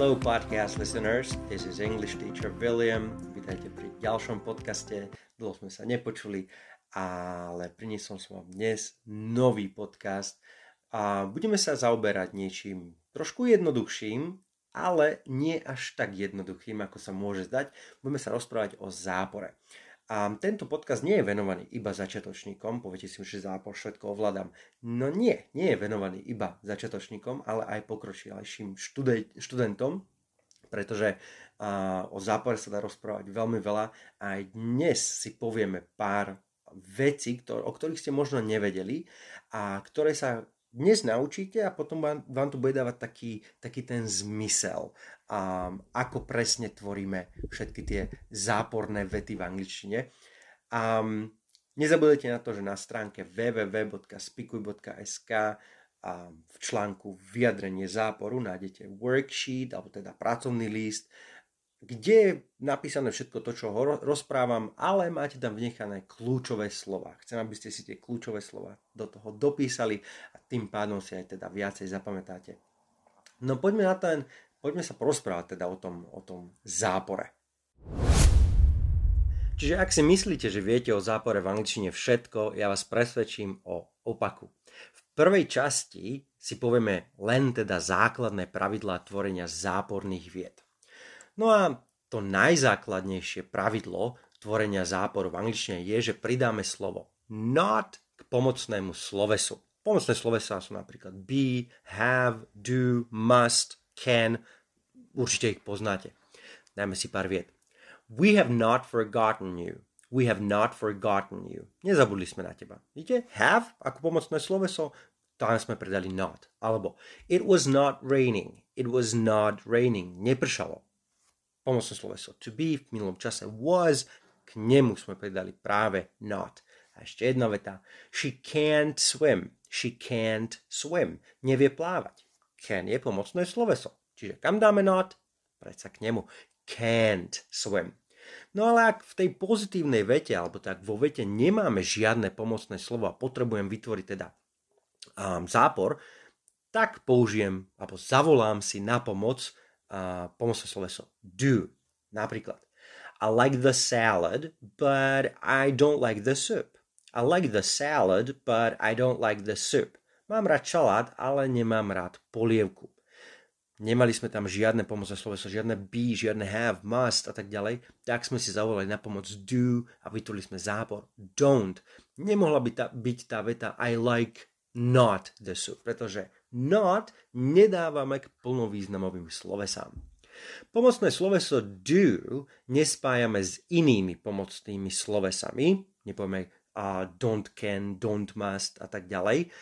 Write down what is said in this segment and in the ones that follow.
Hello podcast listeners, this is English teacher William. Vítajte pri ďalšom podcaste. Dlho sme sa nepočuli, ale priniesol som vám dnes nový podcast a budeme sa zaoberať niečím trošku jednoduchším, ale nie až tak jednoduchým, ako sa môže zdať. Budeme sa rozprávať o zápore. A tento podcast nie je venovaný iba začiatočníkom, poviete si, že zápor všetko ovládam. No nie, nie je venovaný iba začiatočníkom, ale aj pokročilejším študentom, pretože a, o zápore sa dá rozprávať veľmi veľa a aj dnes si povieme pár vecí, ktor- o ktorých ste možno nevedeli a ktoré sa dnes naučíte a potom vám, vám to bude dávať taký, taký ten zmysel um, ako presne tvoríme všetky tie záporné vety v angličtine. Um, nezabudujte na to, že na stránke www.spikuj.sk a v článku vyjadrenie záporu nájdete worksheet, alebo teda pracovný list, kde je napísané všetko to, čo rozprávam, ale máte tam vnechané kľúčové slova. Chcem, aby ste si tie kľúčové slova do toho dopísali a tým pádom si aj teda viacej zapamätáte. No poďme na ten poďme sa porozprávať teda o tom, o tom zápore. Čiže ak si myslíte, že viete o zápore v angličtine všetko, ja vás presvedčím o opaku. V prvej časti si povieme len teda základné pravidlá tvorenia záporných vied. No a to najzákladnejšie pravidlo tvorenia záporu v angličtine je, že pridáme slovo not k pomocnému slovesu. Pomocné slovesa sú napríklad be, have, do, must, can, určite ich poznáte. Dajme si pár viet. We have not forgotten you. We have not forgotten you. Nezabudli sme na teba. Vidíte? Have ako pomocné sloveso, tam sme predali not. Alebo it was not raining. It was not raining. Nepršalo. Pomocné sloveso. To be v minulom čase was. K nemu sme predali práve not. A ešte jedna veta. She can't swim. She can't swim. Nevie plávať. Can je pomocné sloveso. Čiže kam dáme not? Predsa k nemu. Can't swim. No ale ak v tej pozitívnej vete, alebo tak vo vete nemáme žiadne pomocné slovo a potrebujem vytvoriť teda um, zápor, tak použijem, alebo zavolám si na pomoc pomocné sloveso do. Napríklad, I like the salad, but I don't like the soup. I like the salad, but I don't like the soup. Mám rád šalát, ale nemám rád polievku. Nemali sme tam žiadne pomocné sloveso, žiadne be, žiadne have, must a tak ďalej, tak sme si zavolali na pomoc do a vytvorili sme zápor don't. Nemohla by tá, byť tá veta I like not the soup, pretože not nedávame k plnovýznamovým slovesám. Pomocné sloveso do nespájame s inými pomocnými slovesami, nepovieme uh, don't can, don't must a tak ďalej,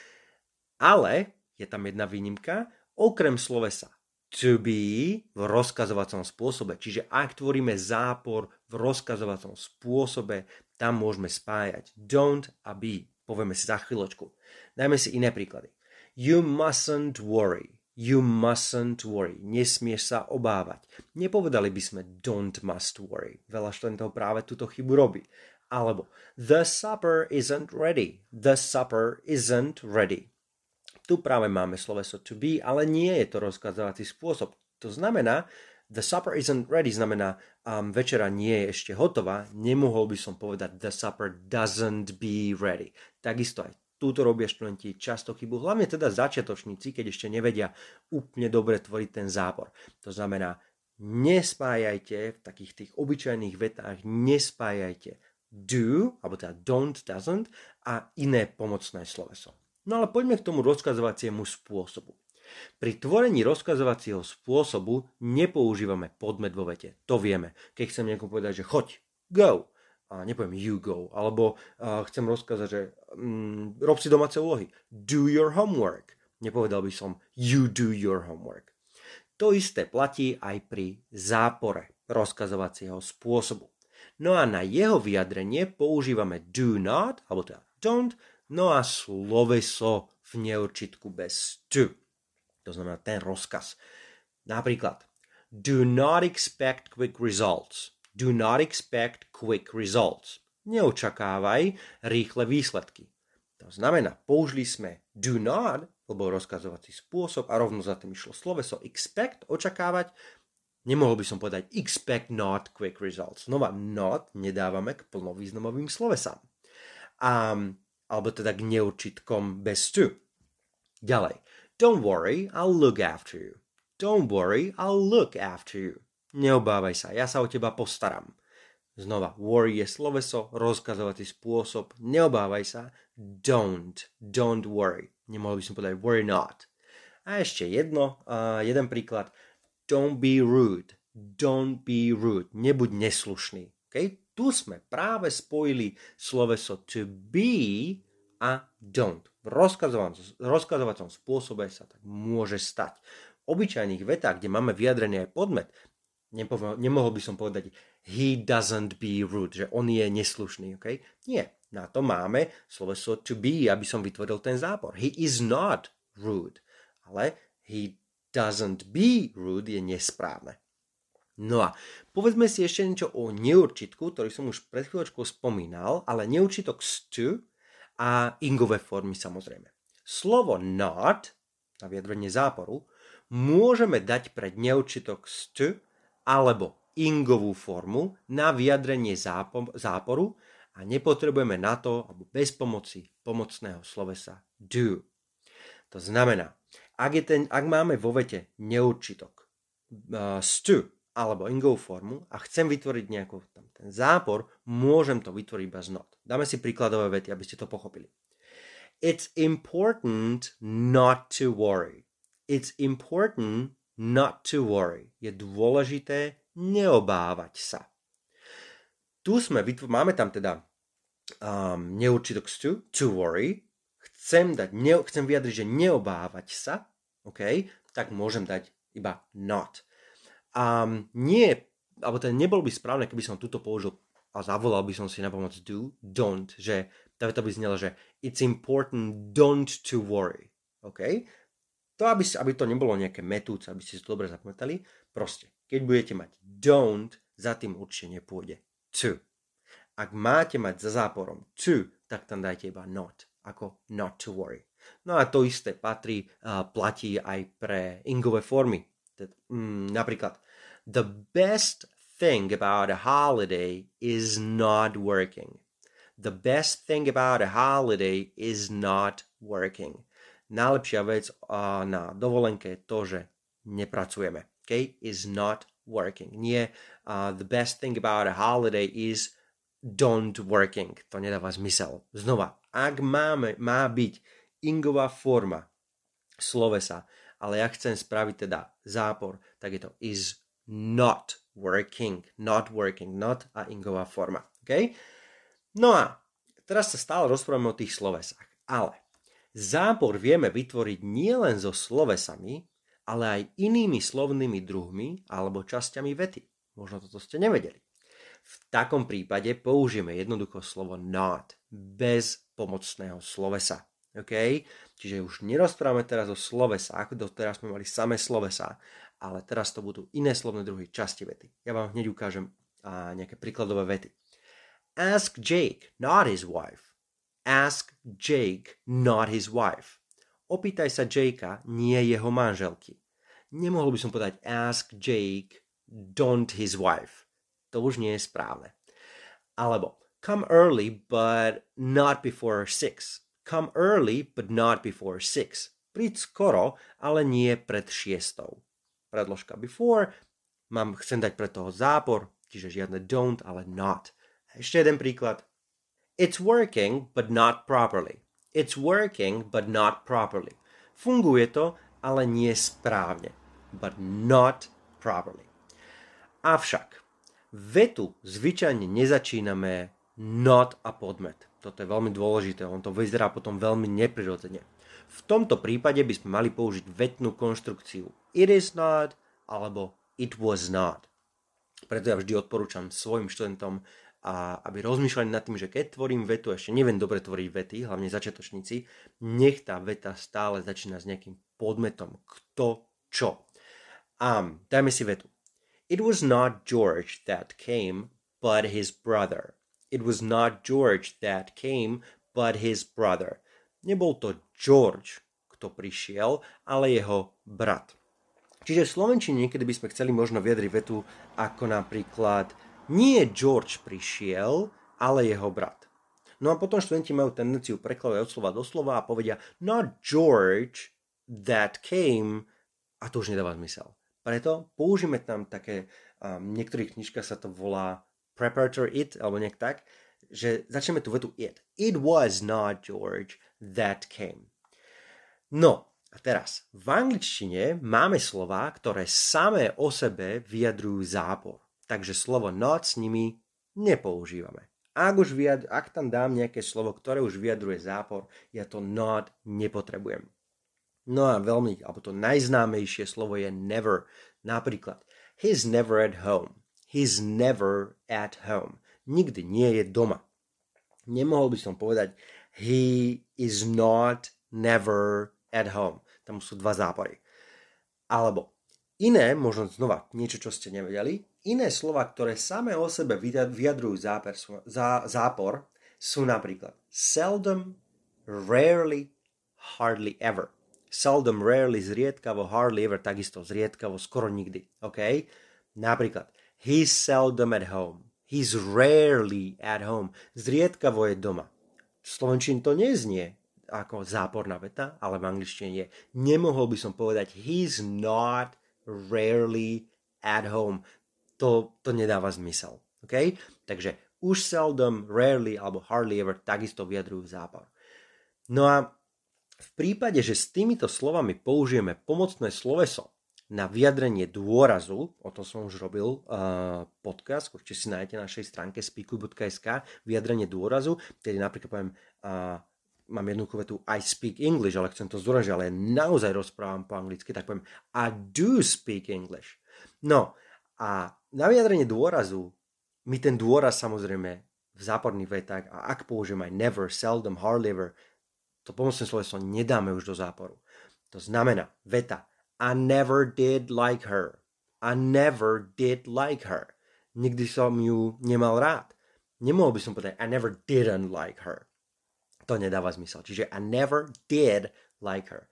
ale je tam jedna výnimka, okrem slovesa to be v rozkazovacom spôsobe. Čiže ak tvoríme zápor v rozkazovacom spôsobe, tam môžeme spájať don't a be. Povieme si za chvíľočku. Dajme si iné príklady. You mustn't worry. You mustn't worry. Nesmieš sa obávať. Nepovedali by sme don't must worry. Veľa študentov práve túto chybu robí. Alebo the supper isn't ready. The supper isn't ready. Tu práve máme sloveso to be, ale nie je to rozkazovací spôsob. To znamená, the supper isn't ready, znamená um, večera nie je ešte hotová, nemohol by som povedať the supper doesn't be ready. Takisto aj túto robia študenti často chybu, hlavne teda začiatočníci, keď ešte nevedia úplne dobre tvoriť ten zápor. To znamená, nespájajte v takých tých obyčajných vetách, nespájajte do, alebo teda don't, doesn't a iné pomocné sloveso. No ale poďme k tomu rozkazovaciemu spôsobu. Pri tvorení rozkazovacieho spôsobu nepoužívame podmet vo vete. To vieme. Keď chcem niekomu povedať, že choď, go, a nepoviem you go, alebo uh, chcem rozkázať, že um, rob si domáce úlohy, do your homework. Nepovedal by som you do your homework. To isté platí aj pri zápore rozkazovacieho spôsobu. No a na jeho vyjadrenie používame do not, alebo teda don't, No a sloveso v neurčitku bez to. To znamená ten rozkaz. Napríklad, do not expect quick results. Do not expect quick results. Neočakávaj rýchle výsledky. To znamená, použili sme do not lebo rozkazovací spôsob a rovno za tým išlo sloveso expect, očakávať. Nemohol by som povedať expect not quick results. Znova not nedávame k plnovýznamovým slovesám. Um, alebo teda k neurčitkom bez to. Ďalej. Don't worry, I'll look after you. Don't worry, I'll look after you. Neobávaj sa, ja sa o teba postaram. Znova, worry je sloveso, rozkazovací spôsob. Neobávaj sa, don't, don't worry. Nemohol by som povedať worry not. A ešte jedno, uh, jeden príklad. Don't be rude. Don't be rude. Nebuď neslušný. Okay? Tu sme práve spojili sloveso to be a don't. V rozkazovacom spôsobe sa tak môže stať. V obyčajných vetách, kde máme vyjadrený aj podmet, nemohol by som povedať he doesn't be rude, že on je neslušný, okay? Nie, na to máme sloveso to be, aby som vytvoril ten zápor. He is not rude, ale he doesn't be rude je nesprávne. No a povedzme si ešte niečo o neurčitku, ktorý som už pred chvíľočkou spomínal, ale neurčitok stu a ingové formy samozrejme. Slovo not, na vyjadrenie záporu, môžeme dať pred neurčitok stu alebo ingovú formu na vyjadrenie záporu a nepotrebujeme na to, alebo bez pomoci pomocného slovesa do. To znamená, ak, je ten, ak máme vo vete neurčitok uh, stu alebo ingovú formu a chcem vytvoriť nejaký tam ten zápor, môžem to vytvoriť bez not. Dáme si príkladové vety, aby ste to pochopili. It's important not to worry. It's important not to worry. Je dôležité neobávať sa. Tu sme, máme tam teda um, neurčitok to, to worry. Chcem, dať, ne, chcem vyjadriť, že neobávať sa, OK, tak môžem dať iba not. Um, nie, alebo ten nebol by správne, keby som túto použil a zavolal by som si na pomoc do, don't, že to by znelo, že it's important don't to worry. OK? To, aby, aby to nebolo nejaké metúce, aby ste si to dobre zapamätali, proste, keď budete mať don't, za tým určite nepôjde to. Ak máte mať za záporom to, tak tam dajte iba not, ako not to worry. No a to isté patrí, uh, platí aj pre ingové formy. Teda, mm, napríklad, the best thing about a holiday is not working. The best thing about a holiday is not working najlepšia vec na dovolenke je to, že nepracujeme. Okay? Is not working. Nie uh, the best thing about a holiday is don't working. To nedáva zmysel. Znova, ak máme, má byť ingová forma slovesa, ale ja chcem spraviť teda zápor, tak je to is not working. Not working. Not a ingová forma. Okay? No a teraz sa stále rozprávame o tých slovesách. Ale Zápor vieme vytvoriť nielen so slovesami, ale aj inými slovnými druhmi alebo časťami vety. Možno toto ste nevedeli. V takom prípade použijeme jednoducho slovo not bez pomocného slovesa. OK? Čiže už nerozprávame teraz o slovesách, doteraz sme mali samé slovesa, ale teraz to budú iné slovné druhy časti vety. Ja vám hneď ukážem a, nejaké príkladové vety. Ask Jake, not his wife. Ask Jake, not his wife. Opýtaj sa Jakea, nie jeho manželky. Nemohol by som povedať ask Jake, don't his wife. To už nie je správne. Alebo come early but not before six. Come early but not before six. Príď skoro, ale nie pred šiestou. Predložka before, mám, chcem dať pre toho zápor, čiže žiadne don't, ale not. Ešte jeden príklad. It's working, but not properly. It's working, but not properly. Funguje to, ale nie správne. But not properly. Avšak, vetu zvyčajne nezačíname not a podmet. Toto je veľmi dôležité, on to vyzerá potom veľmi neprirodzene. V tomto prípade by sme mali použiť vetnú konštrukciu it is not alebo it was not. Preto ja vždy odporúčam svojim študentom a aby rozmýšľali nad tým, že keď tvorím vetu, ešte neviem dobre tvoriť vety, hlavne začiatočníci, nech tá veta stále začína s nejakým podmetom. Kto čo. A dajme si vetu. It was not George that came, but his brother. It was not George that came, but his brother. Nebol to George, kto prišiel, ale jeho brat. Čiže v Slovenčine niekedy by sme chceli možno vyjadriť vetu ako napríklad nie George prišiel, ale jeho brat. No a potom študenti majú tendenciu prekladať od slova do slova a povedia not George that came a to už nedáva zmysel. Preto použijeme tam také, um, v niektorých knižkách sa to volá preparatory it, alebo nejak tak, že začneme tú vetu it. It was not George that came. No, a teraz, v angličtine máme slova, ktoré samé o sebe vyjadrujú zápor. Takže slovo not s nimi nepoužívame. Ak, už vyjad, ak tam dám nejaké slovo, ktoré už vyjadruje zápor, ja to not nepotrebujem. No a veľmi, alebo to najznámejšie slovo je never. Napríklad, he's never at home. He's never at home. Nikdy nie je doma. Nemohol by som povedať, he is not never at home. Tam sú dva zápory. Alebo iné, možno znova niečo, čo ste nevedeli, Iné slova, ktoré samé o sebe vyjadrujú záper, zá, zápor, sú napríklad seldom, rarely, hardly ever. Seldom, rarely, zriedkavo, hardly ever, takisto zriedkavo, skoro nikdy. OK? Napríklad, he's seldom at home. He's rarely at home. Zriedkavo je doma. V Slovenčine to neznie ako záporná veta, ale v angličtine je. Nemohol by som povedať he's not rarely at home to, to nedáva zmysel. Okay? Takže už seldom, rarely alebo hardly ever takisto vyjadrujú zápor. No a v prípade, že s týmito slovami použijeme pomocné sloveso na vyjadrenie dôrazu, o tom som už robil uh, podcast, určite si nájdete na našej stránke speakuj.sk, vyjadrenie dôrazu, tedy napríklad poviem, uh, mám jednu vetu I speak English, ale chcem to zdôrazniť, ale naozaj rozprávam po anglicky, tak poviem I do speak English. No a na vyjadrenie dôrazu, my ten dôraz samozrejme v záporných vetách, a ak použijem aj never, seldom, hardly ever, to pomocné sloveso nedáme už do záporu. To znamená veta I never did like her. I never did like her. Nikdy som ju nemal rád. Nemohol by som povedať I never didn't like her. To nedáva zmysel. Čiže I never did like her.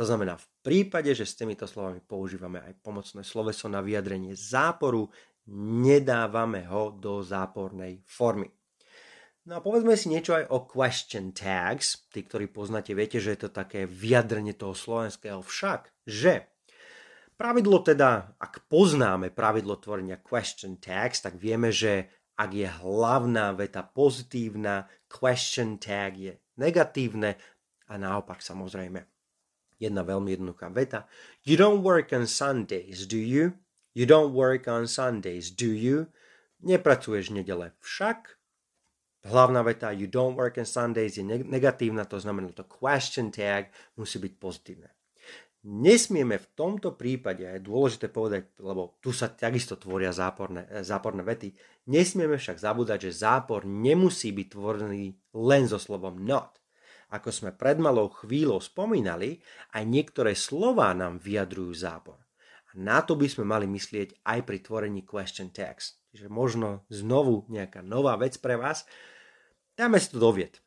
To znamená, v prípade, že s týmito slovami používame aj pomocné sloveso na vyjadrenie záporu, nedávame ho do zápornej formy. No a povedzme si niečo aj o question tags. Tí, ktorí poznáte, viete, že je to také vyjadrenie toho slovenského však, že pravidlo teda, ak poznáme pravidlo tvorenia question tags, tak vieme, že ak je hlavná veta pozitívna, question tag je negatívne a naopak samozrejme. Jedna veľmi jednoduchá veta. You don't work on Sundays, do you? You don't work on Sundays, do you? Nepracuješ v nedele však. Hlavná veta you don't work on Sundays je negatívna, to znamená to question tag musí byť pozitívne. Nesmieme v tomto prípade, a je dôležité povedať, lebo tu sa takisto tvoria záporné, záporné vety, nesmieme však zabúdať, že zápor nemusí byť tvorený len so slovom not. Ako sme pred malou chvíľou spomínali, aj niektoré slová nám vyjadrujú zápor. A na to by sme mali myslieť aj pri tvorení question text. Čiže možno znovu nejaká nová vec pre vás. Dáme si to do vied.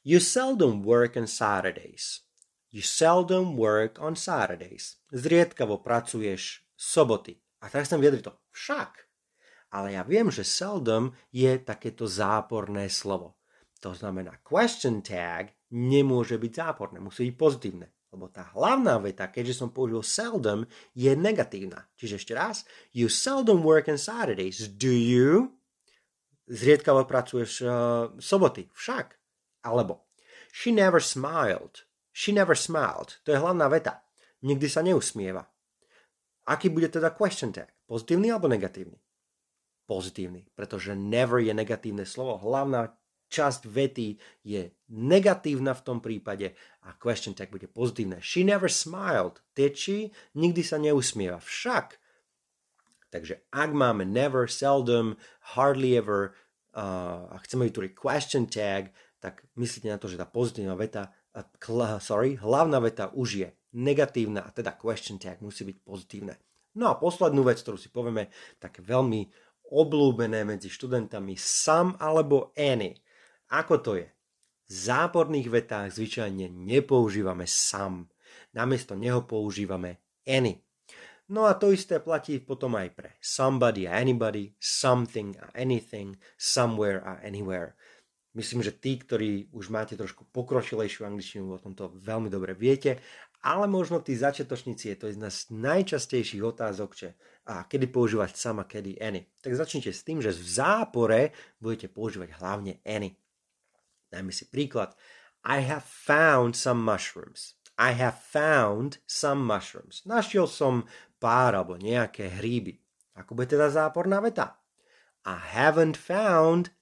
You seldom work on Saturdays. You seldom work on Saturdays. Zriedkavo pracuješ soboty. A teraz chcem vyjadriť to. Však. Ale ja viem, že seldom je takéto záporné slovo. To znamená, question tag nemôže byť záporné, musí byť pozitívne. Lebo tá hlavná veta, keďže som použil seldom, je negatívna. Čiže ešte raz, you seldom work on Saturdays, do you? Zriedkavo pracuješ uh, soboty, však. Alebo, she never smiled. She never smiled. To je hlavná veta. Nikdy sa neusmieva. Aký bude teda question tag? Pozitívny alebo negatívny? Pozitívny, pretože never je negatívne slovo. Hlavná časť vety je negatívna v tom prípade a question tag bude pozitívne. She never smiled. She? Nikdy sa neusmieva. Však. Takže ak máme never, seldom, hardly ever uh, a chceme vytvoriť question tag, tak myslíte na to, že tá pozitívna veta, uh, sorry, hlavná veta už je negatívna a teda question tag musí byť pozitívne. No a poslednú vec, ktorú si povieme, tak veľmi oblúbené medzi študentami, some alebo any. Ako to je? záporných vetách zvyčajne nepoužívame some. Namiesto neho používame any. No a to isté platí potom aj pre somebody a anybody, something a anything, somewhere a anywhere. Myslím, že tí, ktorí už máte trošku pokročilejšiu angličtinu, o tomto veľmi dobre viete, ale možno tí začiatočníci je to jedna z najčastejších otázok, že a kedy používať sama, kedy any. Tak začnite s tým, že v zápore budete používať hlavne any. Dajme si príklad. I have found some mushrooms. I have found some mushrooms. Našiel som pár alebo nejaké hríby. Ako bude teda záporná veta? I haven't found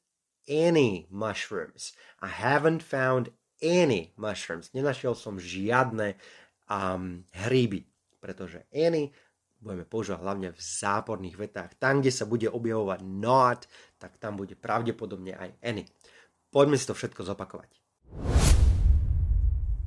any mushrooms. I haven't found any mushrooms. Nenašiel som žiadne um, hríby, pretože any budeme používať hlavne v záporných vetách. Tam, kde sa bude objavovať not, tak tam bude pravdepodobne aj any. Poďme si to všetko zopakovať.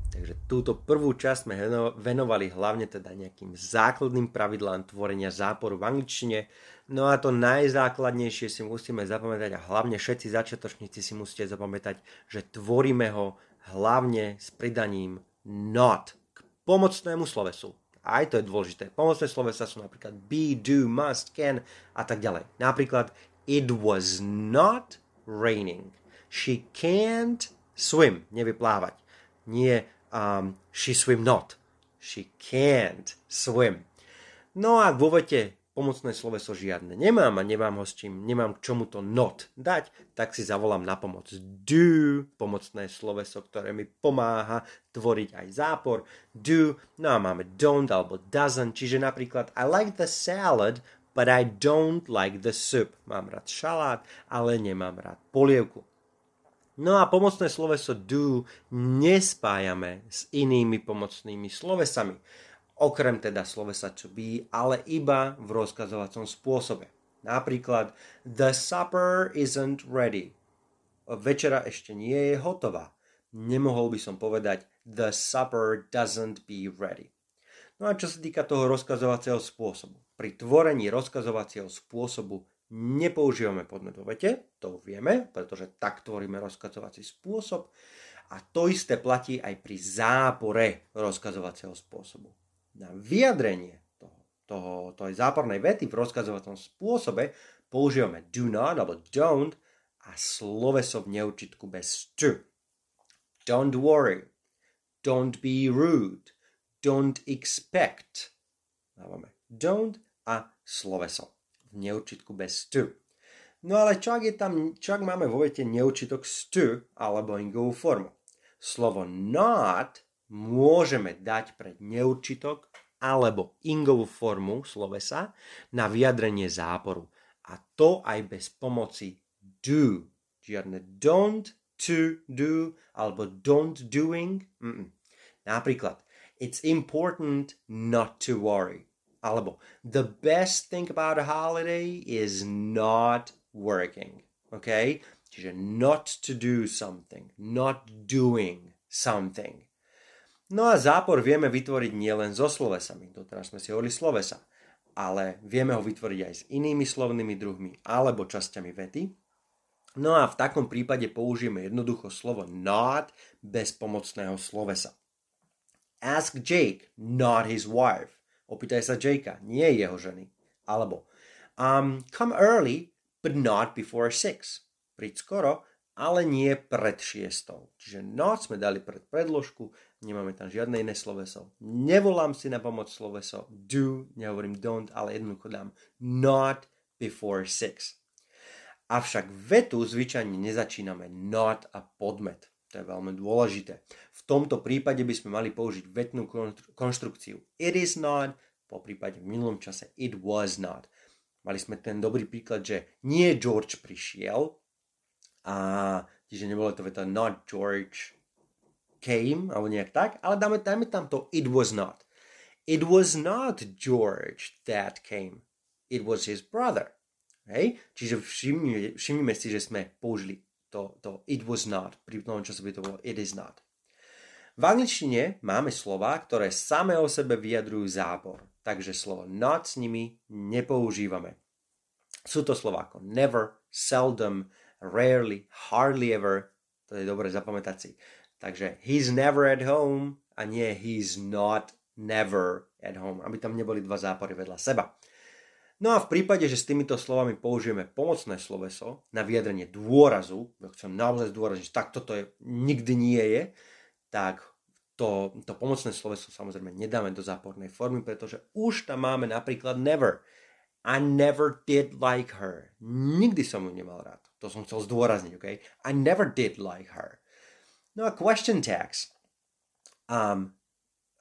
Takže túto prvú časť sme venovali hlavne teda nejakým základným pravidlám tvorenia záporu v angličtine. No a to najzákladnejšie si musíme zapamätať a hlavne všetci začiatočníci si musíte zapamätať, že tvoríme ho hlavne s pridaním not k pomocnému slovesu. Aj to je dôležité. Pomocné slovesa sú napríklad be, do, must, can a tak ďalej. Napríklad it was not raining. She can't swim. Nevie plávať. Nie um, she swim not. She can't swim. No a vo vete pomocné sloveso žiadne nemám a nemám ho s čím, nemám k čomu to not dať, tak si zavolám na pomoc do, pomocné sloveso, ktoré mi pomáha tvoriť aj zápor. Do, no a máme don't alebo doesn't, čiže napríklad I like the salad, but I don't like the soup. Mám rád šalát, ale nemám rád polievku. No a pomocné sloveso do nespájame s inými pomocnými slovesami. Okrem teda slovesa to be, ale iba v rozkazovacom spôsobe. Napríklad The supper isn't ready. Večera ešte nie je hotová. Nemohol by som povedať The supper doesn't be ready. No a čo sa týka toho rozkazovacieho spôsobu. Pri tvorení rozkazovacieho spôsobu nepoužívame podnet vo vete, to vieme, pretože tak tvoríme rozkazovací spôsob a to isté platí aj pri zápore rozkazovacieho spôsobu. Na vyjadrenie toho, toho, toho zápornej vety v rozkazovacom spôsobe používame do not alebo don't a sloveso v neurčitku bez to. Don't worry. Don't be rude. Don't expect. Dávame don't a sloveso neurčitku bez to. No ale čak, je tam, čak máme vo vete neurčitok to alebo ingovú formu. Slovo not môžeme dať pred neurčitok alebo ingovú formu slovesa na vyjadrenie záporu. A to aj bez pomoci do. Žiadne don't, to do alebo don't doing. Mm-mm. Napríklad, it's important not to worry. Alebo the best thing about a holiday is not working. OK? Čiže not to do something, not doing something. No a zápor vieme vytvoriť nielen so slovesami, doteraz sme si hovorili slovesa, ale vieme ho vytvoriť aj s inými slovnými druhmi alebo časťami vety. No a v takom prípade použijeme jednoducho slovo not bez pomocného slovesa. Ask Jake, not his wife. Opýtaj sa Jakea, nie jeho ženy. Alebo um, come early, but not before six. Príď skoro, ale nie pred šiestou. Čiže not sme dali pred predložku, nemáme tam žiadne iné sloveso. Nevolám si na pomoc sloveso do, nehovorím don't, ale jednoducho dám not before six. Avšak vetu zvyčajne nezačíname not a podmet. To je veľmi dôležité. V tomto prípade by sme mali použiť vetnú konštrukciu. It is not, po prípade v minulom čase it was not. Mali sme ten dobrý príklad, že nie George prišiel, a čiže nebolo to veta not George came, alebo nejak tak, ale dáme, dáme tam to it was not. It was not George that came. It was his brother. Hej? Čiže všimnime, všimnime si, že sme použili to, to it was not, pri tom čase by to bolo it is not. V angličtine máme slova, ktoré same o sebe vyjadrujú zábor, takže slovo not s nimi nepoužívame. Sú to slova ako never, seldom, rarely, hardly ever, To je dobre zapamätať si. Takže he's never at home a nie he's not never at home, aby tam neboli dva zápory vedľa seba. No a v prípade, že s týmito slovami použijeme pomocné sloveso na vyjadrenie dôrazu, ja chcem naozaj zdôrazniť, že tak toto je, nikdy nie je, tak to, to pomocné sloveso samozrejme nedáme do zápornej formy, pretože už tam máme napríklad never. I never did like her. Nikdy som ju nemal rád. To som chcel zdôrazniť, ok? I never did like her. No a question tags. Um,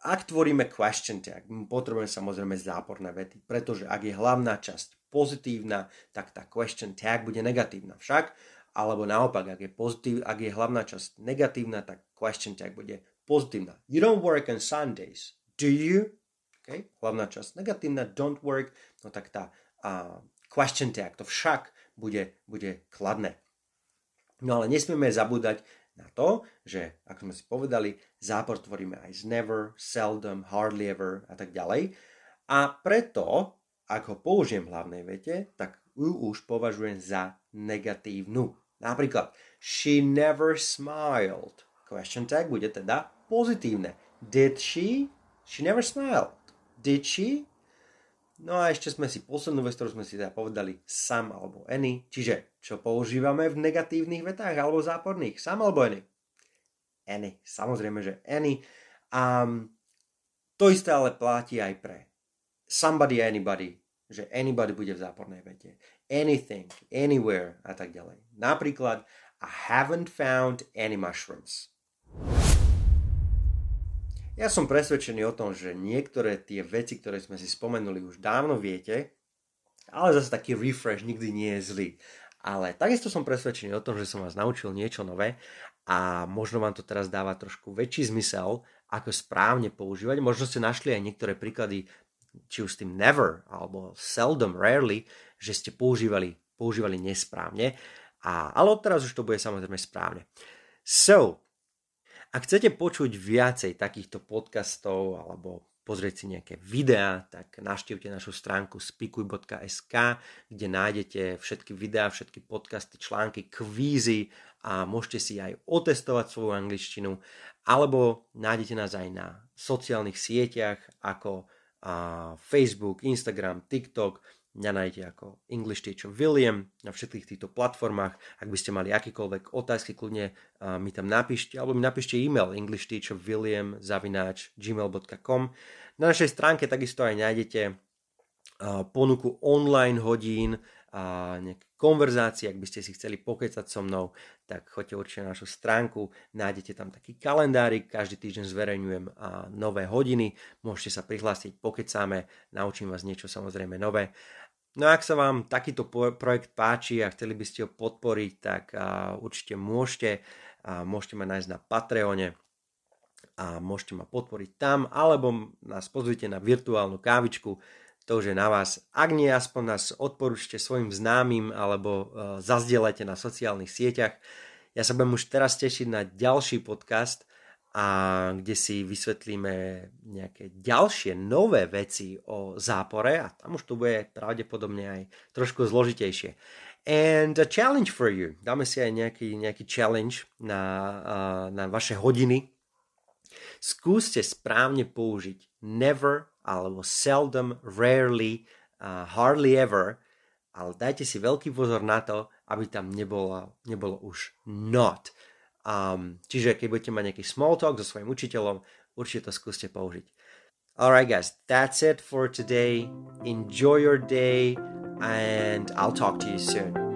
ak tvoríme question tag, potrebujeme samozrejme záporné vety, pretože ak je hlavná časť pozitívna, tak tá question tag bude negatívna však, alebo naopak, ak je, pozitív, ak je hlavná časť negatívna, tak question tag bude pozitívna. You don't work on Sundays, do you? Okay. Hlavná časť negatívna, don't work, no tak tá uh, question tag, to však bude, bude kladné. No ale nesmieme zabúdať na to, že, ako sme si povedali, zápor tvoríme aj z never, seldom, hardly ever a tak ďalej. A preto, ak ho použijem v hlavnej vete, tak ju už považujem za negatívnu. Napríklad, she never smiled. Question tag bude teda pozitívne. Did she? She never smiled. Did she? No a ešte sme si poslednú vec, ktorú sme si teda povedali, sam alebo any. Čiže, čo používame v negatívnych vetách alebo záporných? Sam alebo any? Any. Samozrejme, že any. Um, to isté ale platí aj pre somebody, anybody. Že anybody bude v zápornej vete. Anything, anywhere a tak ďalej. Napríklad, I haven't found any mushrooms. Ja som presvedčený o tom, že niektoré tie veci, ktoré sme si spomenuli, už dávno viete, ale zase taký refresh nikdy nie je zlý. Ale takisto som presvedčený o tom, že som vás naučil niečo nové a možno vám to teraz dáva trošku väčší zmysel, ako správne používať. Možno ste našli aj niektoré príklady, či už s tým never alebo seldom, rarely, že ste používali, používali nesprávne. A, ale odteraz už to bude samozrejme správne. So, ak chcete počuť viacej takýchto podcastov alebo pozrieť si nejaké videá, tak naštívte našu stránku spikuj.sk, kde nájdete všetky videá, všetky podcasty, články, kvízy a môžete si aj otestovať svoju angličtinu, alebo nájdete nás aj na sociálnych sieťach ako Facebook, Instagram, TikTok, Mňa nájdete ako English Teacher William na všetkých týchto platformách. Ak by ste mali akýkoľvek otázky, kľudne mi tam napíšte, alebo mi napíšte e-mail englishteacherwilliam zavináč gmail.com. Na našej stránke takisto aj nájdete ponuku online hodín, a nejaké konverzácie, ak by ste si chceli pokecať so mnou, tak choďte určite na našu stránku, nájdete tam taký kalendárik, každý týždeň zverejňujem nové hodiny, môžete sa prihlásiť, pokecáme, naučím vás niečo samozrejme nové. No a ak sa vám takýto projekt páči a chceli by ste ho podporiť, tak určite môžete. Môžete ma nájsť na Patreone a môžete ma podporiť tam, alebo nás pozvite na virtuálnu kávičku. To už je na vás. Ak nie, aspoň nás odporúčte svojim známym alebo e, zazdieľajte na sociálnych sieťach. Ja sa budem už teraz tešiť na ďalší podcast, a kde si vysvetlíme nejaké ďalšie nové veci o zápore a tam už to bude pravdepodobne aj trošku zložitejšie. And a challenge for you. Dáme si aj nejaký, nejaký challenge na, na vaše hodiny. Skúste správne použiť never alebo seldom, rarely, uh, hardly ever, ale dajte si veľký pozor na to, aby tam nebolo, nebolo už not. Um, čiže keď budete mať nejaký small talk so svojím učiteľom, určite to skúste použiť. Alright guys, that's it for today. Enjoy your day and I'll talk to you soon.